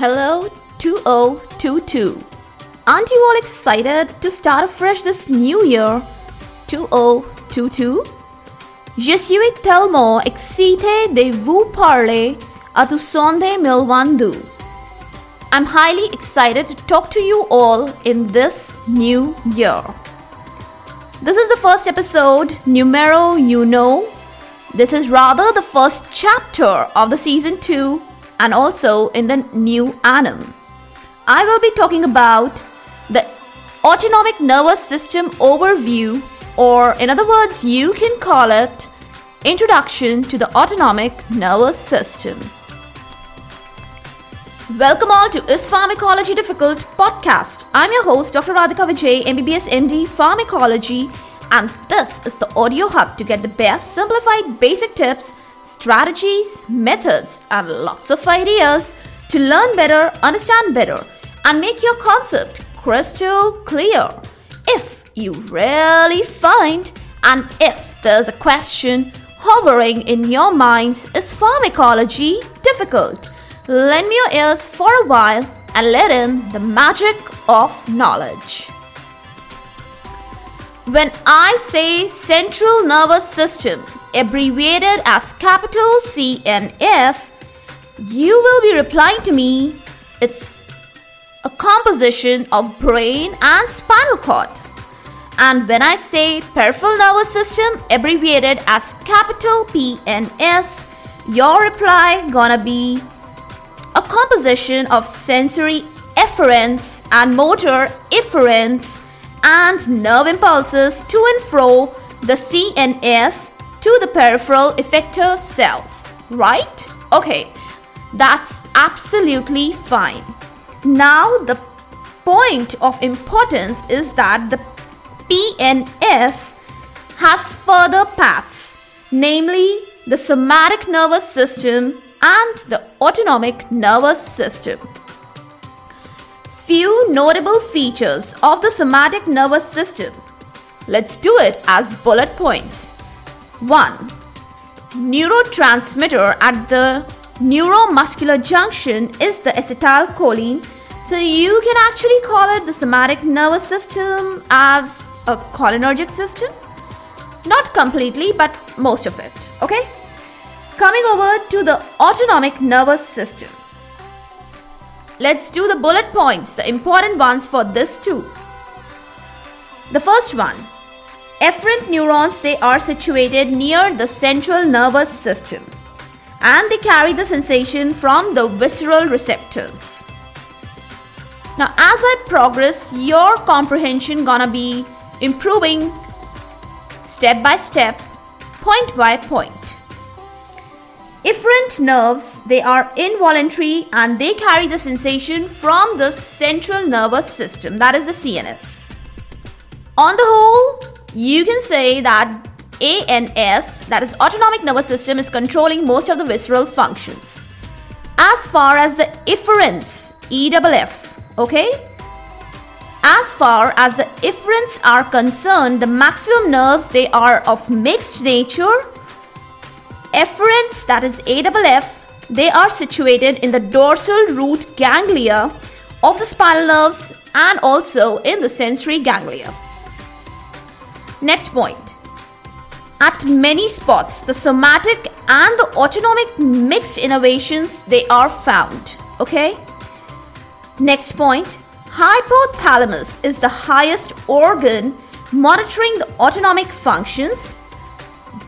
Hello 2022. Aren't you all excited to start afresh this new year 2022? Je suis tellement excité de vous parler à tout sonde milwandu. I'm highly excited to talk to you all in this new year. This is the first episode, numero uno. This is rather the first chapter of the season 2 and also in the new annum. I will be talking about the autonomic nervous system overview, or in other words, you can call it Introduction to the Autonomic Nervous System. Welcome all to Is Pharmacology Difficult podcast. I'm your host, Dr. Radhika Vijay, MBBS MD, Pharmacology, and this is the audio hub to get the best simplified basic tips strategies, methods, and lots of ideas to learn better, understand better, and make your concept crystal clear. If you really find, and if there's a question hovering in your minds, is pharmacology difficult? Lend me your ears for a while and let in the magic of knowledge. When I say central nervous system, abbreviated as capital CNS, you will be replying to me it's a composition of brain and spinal cord. And when I say peripheral nervous system, abbreviated as capital PNS, your reply gonna be a composition of sensory afferents and motor efferents and nerve impulses to and fro the CNS to the peripheral effector cells, right? Okay, that's absolutely fine. Now, the point of importance is that the PNS has further paths, namely the somatic nervous system and the autonomic nervous system. Few notable features of the somatic nervous system. Let's do it as bullet points. 1. Neurotransmitter at the neuromuscular junction is the acetylcholine. So you can actually call it the somatic nervous system as a cholinergic system. Not completely, but most of it. Okay? Coming over to the autonomic nervous system. Let's do the bullet points, the important ones for this too. The first one Afferent neurons they are situated near the central nervous system and they carry the sensation from the visceral receptors. Now as I progress your comprehension gonna be improving step by step, point by point. Efferent nerves they are involuntary and they carry the sensation from the central nervous system that is the CNS. On the whole, you can say that ANS, that is autonomic nervous system, is controlling most of the visceral functions. As far as the efferents, EFF, okay? As far as the efferents are concerned, the maximum nerves they are of mixed nature. Afferents, that is AFF, they are situated in the dorsal root ganglia of the spinal nerves and also in the sensory ganglia. Next point. At many spots, the somatic and the autonomic mixed innervations they are found. Okay? Next point. Hypothalamus is the highest organ monitoring the autonomic functions.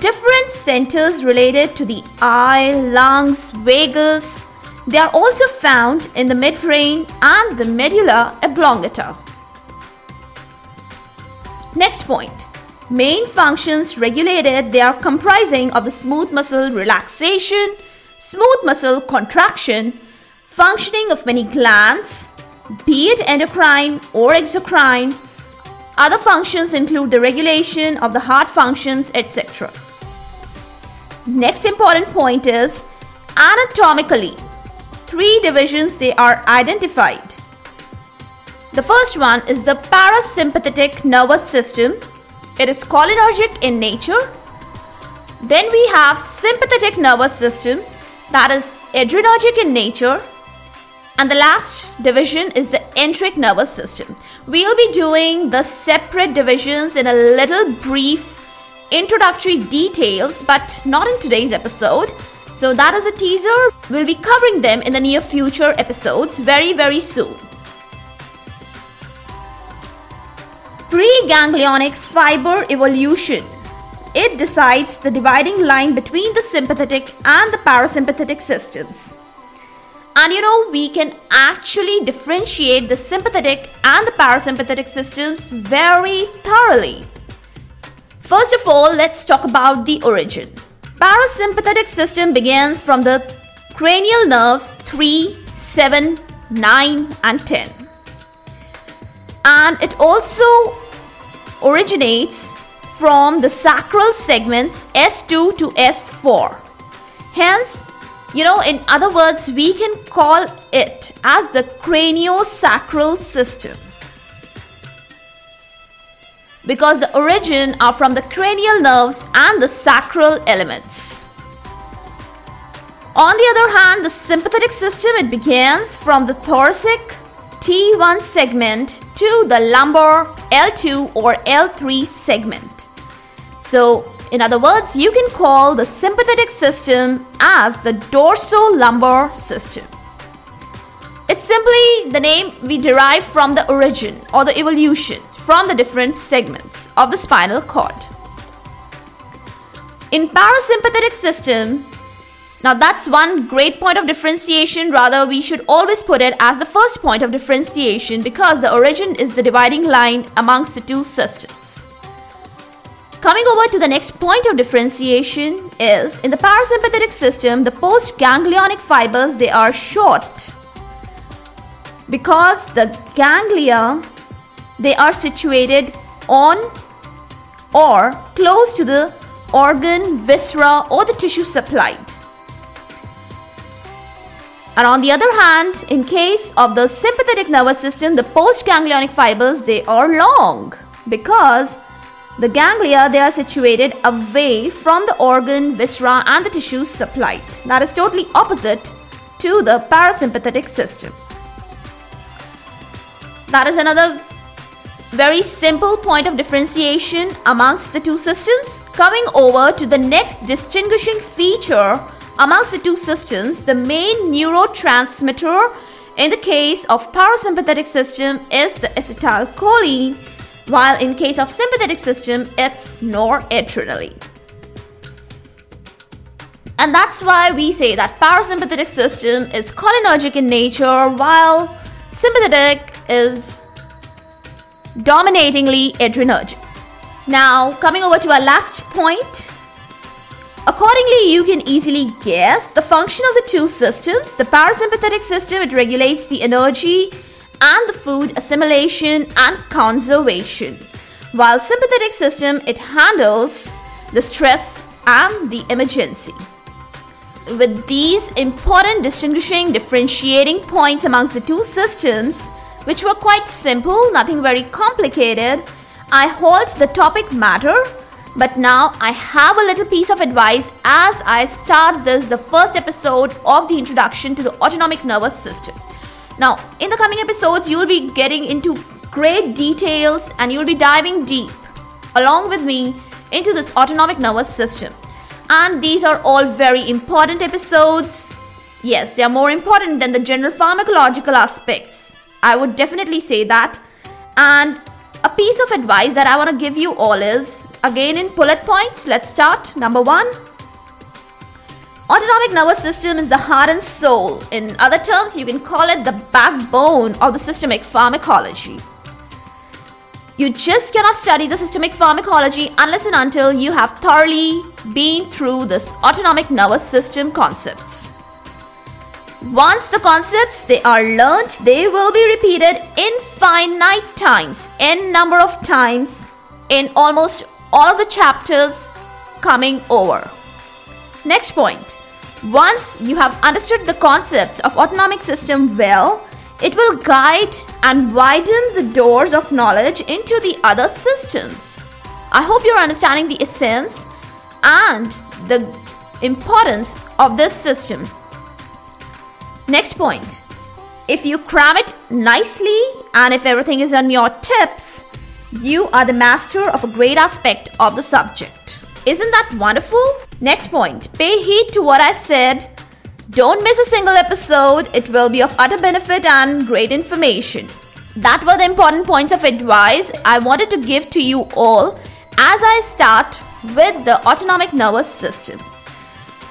Different centers related to the eye, lungs, vagus, they are also found in the midbrain and the medulla oblongata. Next point. Main functions regulated, they are comprising of the smooth muscle relaxation, smooth muscle contraction, functioning of many glands, be it endocrine or exocrine. Other functions include the regulation of the heart functions, etc. Next important point is anatomically, three divisions they are identified. The first one is the parasympathetic nervous system it is cholinergic in nature. Then we have sympathetic nervous system that is adrenergic in nature. And the last division is the enteric nervous system. We'll be doing the separate divisions in a little brief introductory details, but not in today's episode. So that is a teaser. We'll be covering them in the near future episodes very, very soon. Preganglionic fiber evolution. It decides the dividing line between the sympathetic and the parasympathetic systems. And you know, we can actually differentiate the sympathetic and the parasympathetic systems very thoroughly. First of all, let's talk about the origin. Parasympathetic system begins from the cranial nerves 3, 7, 9 and 10. And it also originates from the sacral segments S2 to S4. Hence, you know, in other words, we can call it as the craniosacral system. Because the origin are from the cranial nerves and the sacral elements. On the other hand, the sympathetic system it begins from the thoracic T1 segment to the lumbar L2 or L3 segment. So in other words, you can call the sympathetic system as the dorso-lumbar system. It's simply the name we derive from the origin or the evolution from the different segments of the spinal cord. In parasympathetic system, now that's one great point of differentiation. Rather, we should always put it as the first point of differentiation because the origin is the dividing line amongst the two systems. Coming over to the next point of differentiation is in the parasympathetic system, the postganglionic fibers they are short because the ganglia they are situated on or close to the organ, viscera or the tissue supplied. And on the other hand, in case of the sympathetic nervous system, the postganglionic fibers they are long because the ganglia they are situated away from the organ, viscera and the tissues supplied. That is totally opposite to the parasympathetic system. That is another very simple point of differentiation amongst the two systems. Coming over to the next distinguishing feature amongst the two systems, the main neurotransmitter in the case of parasympathetic system is the acetylcholine while in case of sympathetic system it's noradrenaline. And that's why we say that parasympathetic system is cholinergic in nature while sympathetic is dominatingly adrenergic. Now, coming over to our last point. Accordingly, you can easily guess the function of the two systems. The parasympathetic system it regulates the energy and the food assimilation and conservation. While sympathetic system it handles the stress and the emergency. With these important distinguishing differentiating points amongst the two systems, which were quite simple, nothing very complicated, I halt the topic matter. But now I have a little piece of advice as I start this, the first episode of the introduction to the autonomic nervous system. Now, in the coming episodes, you'll be getting into great details and you'll be diving deep along with me into this autonomic nervous system. And these are all very important episodes. Yes, they are more important than the general pharmacological aspects. I would definitely say that. And a piece of advice that I want to give you all is again in bullet points. Let's start. Number one Autonomic nervous system is the heart and soul. In other terms, you can call it the backbone of the systemic pharmacology. You just cannot study the systemic pharmacology unless and until you have thoroughly been through this autonomic nervous system concepts. Once the concepts they are learnt, they will be repeated infinite times, n number of times in almost all the chapters coming over. Next point. Once you have understood the concepts of autonomic system well, it will guide and widen the doors of knowledge into the other systems. I hope you're understanding the essence and the importance of this system. Next point. If you cram it nicely and if everything is on your tips, you are the master of a great aspect of the subject. Isn't that wonderful? Next point pay heed to what I said. Don't miss a single episode, it will be of utter benefit and great information. That were the important points of advice I wanted to give to you all as I start with the autonomic nervous system.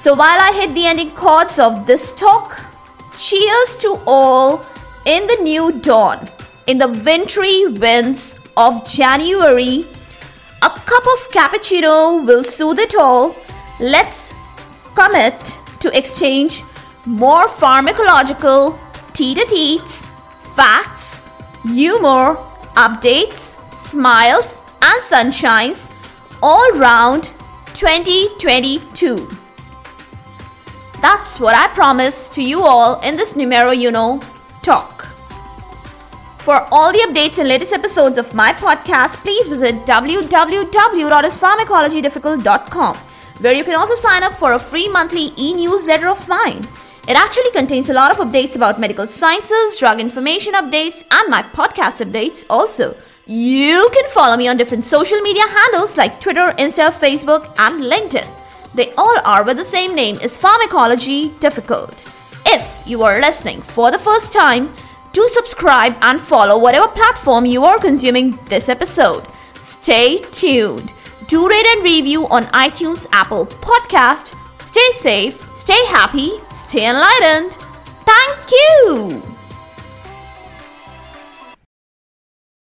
So while I hit the ending chords of this talk, cheers to all in the new dawn, in the wintry winds of January. A cup of cappuccino will soothe it all. Let's commit to exchange more pharmacological teet-a-teets, facts, humor, updates, smiles, and sunshines all round 2022. That's what I promise to you all in this numero uno talk. For all the updates and latest episodes of my podcast, please visit www.ispharmacologydifficult.com, where you can also sign up for a free monthly e newsletter of mine. It actually contains a lot of updates about medical sciences, drug information updates, and my podcast updates also. You can follow me on different social media handles like Twitter, Insta, Facebook, and LinkedIn. They all are with the same name is Pharmacology Difficult. If you are listening for the first time, do subscribe and follow whatever platform you are consuming this episode. Stay tuned. Do rate and review on iTunes, Apple Podcast. Stay safe, stay happy, stay enlightened. Thank you.